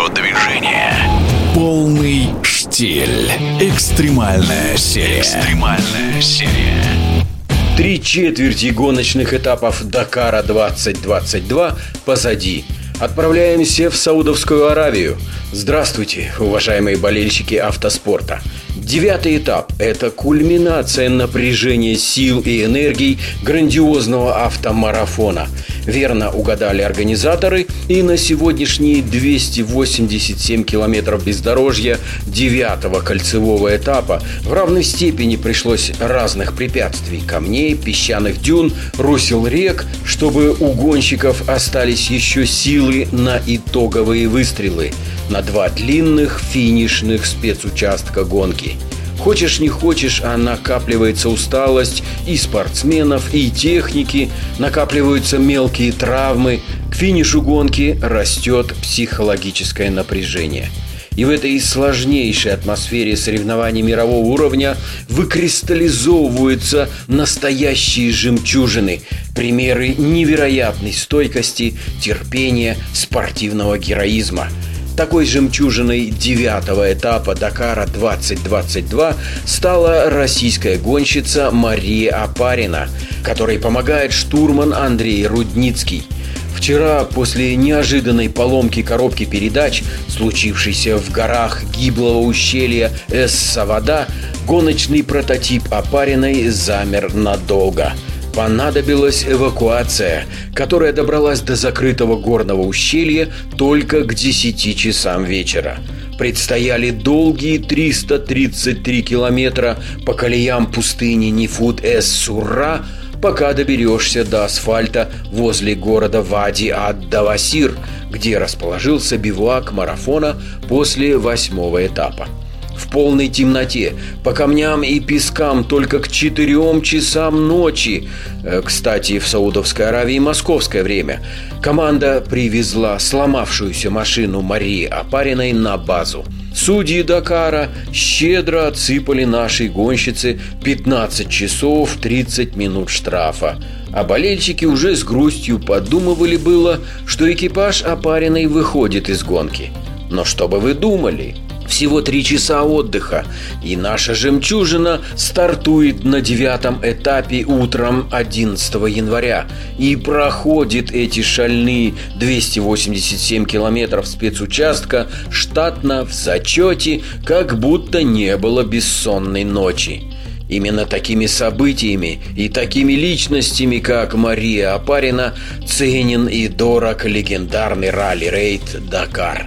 Код движения. Полный штиль. Экстремальная серия. Экстремальная серия. Три четверти гоночных этапов Дакара 2022 позади. Отправляемся в Саудовскую Аравию. Здравствуйте, уважаемые болельщики автоспорта. Девятый этап – это кульминация напряжения сил и энергий грандиозного автомарафона. Верно угадали организаторы, и на сегодняшние 287 километров бездорожья девятого кольцевого этапа в равной степени пришлось разных препятствий – камней, песчаных дюн, русел рек, чтобы у гонщиков остались еще силы на итоговые выстрелы на два длинных финишных спецучастка гонки. Хочешь не хочешь, а накапливается усталость и спортсменов, и техники, накапливаются мелкие травмы, к финишу гонки растет психологическое напряжение. И в этой сложнейшей атмосфере соревнований мирового уровня выкристаллизовываются настоящие жемчужины, примеры невероятной стойкости, терпения, спортивного героизма – такой жемчужиной девятого этапа Дакара 2022 стала российская гонщица Мария Апарина, которой помогает штурман Андрей Рудницкий. Вчера, после неожиданной поломки коробки передач, случившейся в горах гиблого ущелья Эс-Савада, гоночный прототип Апариной замер надолго – Понадобилась эвакуация, которая добралась до закрытого горного ущелья только к 10 часам вечера. Предстояли долгие 333 километра по колеям пустыни Нифут-эс-Сурра, пока доберешься до асфальта возле города Вади-ад-Давасир, где расположился бивуак марафона после восьмого этапа в полной темноте, по камням и пескам только к четырем часам ночи. Э, кстати, в Саудовской Аравии московское время. Команда привезла сломавшуюся машину Марии Апариной на базу. Судьи Дакара щедро отсыпали нашей гонщице 15 часов 30 минут штрафа. А болельщики уже с грустью подумывали было, что экипаж Апариной выходит из гонки. Но что бы вы думали? Всего три часа отдыха, и наша жемчужина стартует на девятом этапе утром 11 января и проходит эти шальные 287 километров спецучастка штатно в зачете, как будто не было бессонной ночи. Именно такими событиями и такими личностями, как Мария Апарина, ценен и дорог легендарный ралли-рейд «Дакар».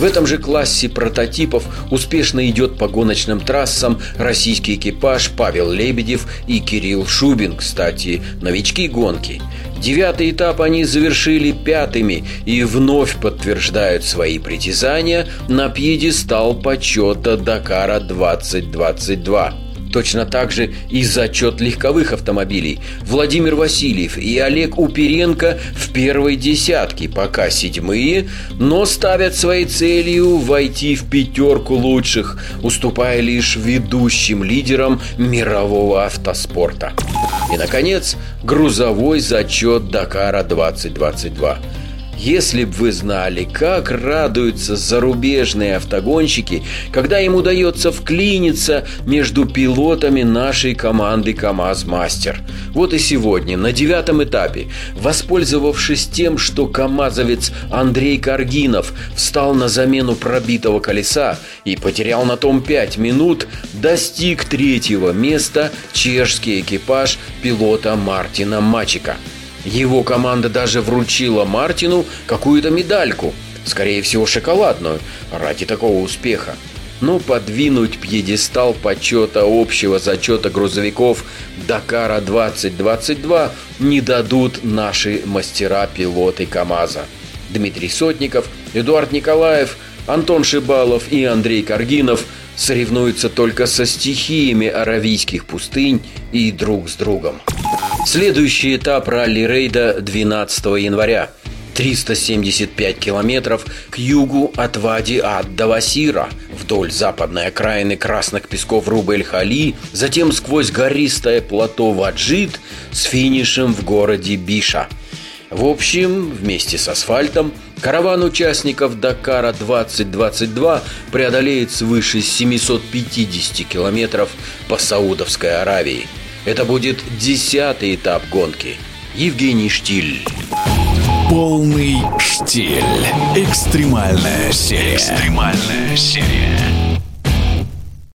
В этом же классе прототипов успешно идет по гоночным трассам российский экипаж Павел Лебедев и Кирилл Шубин, кстати, новички гонки. Девятый этап они завершили пятыми и вновь подтверждают свои притязания на пьедестал почета Дакара 2022. Точно так же и зачет легковых автомобилей. Владимир Васильев и Олег Уперенко в первой десятке, пока седьмые, но ставят своей целью войти в пятерку лучших, уступая лишь ведущим лидерам мирового автоспорта. И, наконец, грузовой зачет Дакара 2022. Если бы вы знали, как радуются зарубежные автогонщики, когда им удается вклиниться между пилотами нашей команды КАМАЗ-Мастер. Вот и сегодня, на девятом этапе, воспользовавшись тем, что КАМАЗовец Андрей Каргинов встал на замену пробитого колеса и потерял на том 5 минут, достиг третьего места чешский экипаж пилота Мартина Мачика – его команда даже вручила Мартину какую-то медальку, скорее всего шоколадную, ради такого успеха. Но подвинуть пьедестал почета общего зачета грузовиков Дакара 2022 не дадут наши мастера-пилоты КАМАЗа. Дмитрий Сотников, Эдуард Николаев, Антон Шибалов и Андрей Каргинов соревнуются только со стихиями аравийских пустынь и друг с другом. Следующий этап ралли-рейда 12 января. 375 километров к югу от Вади ад Давасира, вдоль западной окраины красных песков Рубель-Хали, затем сквозь гористое плато Ваджид с финишем в городе Биша. В общем, вместе с асфальтом караван участников Дакара 2022 преодолеет свыше 750 километров по Саудовской Аравии. Это будет десятый этап гонки. Евгений Штиль. Полный штиль. Экстремальная серия. Экстремальная серия.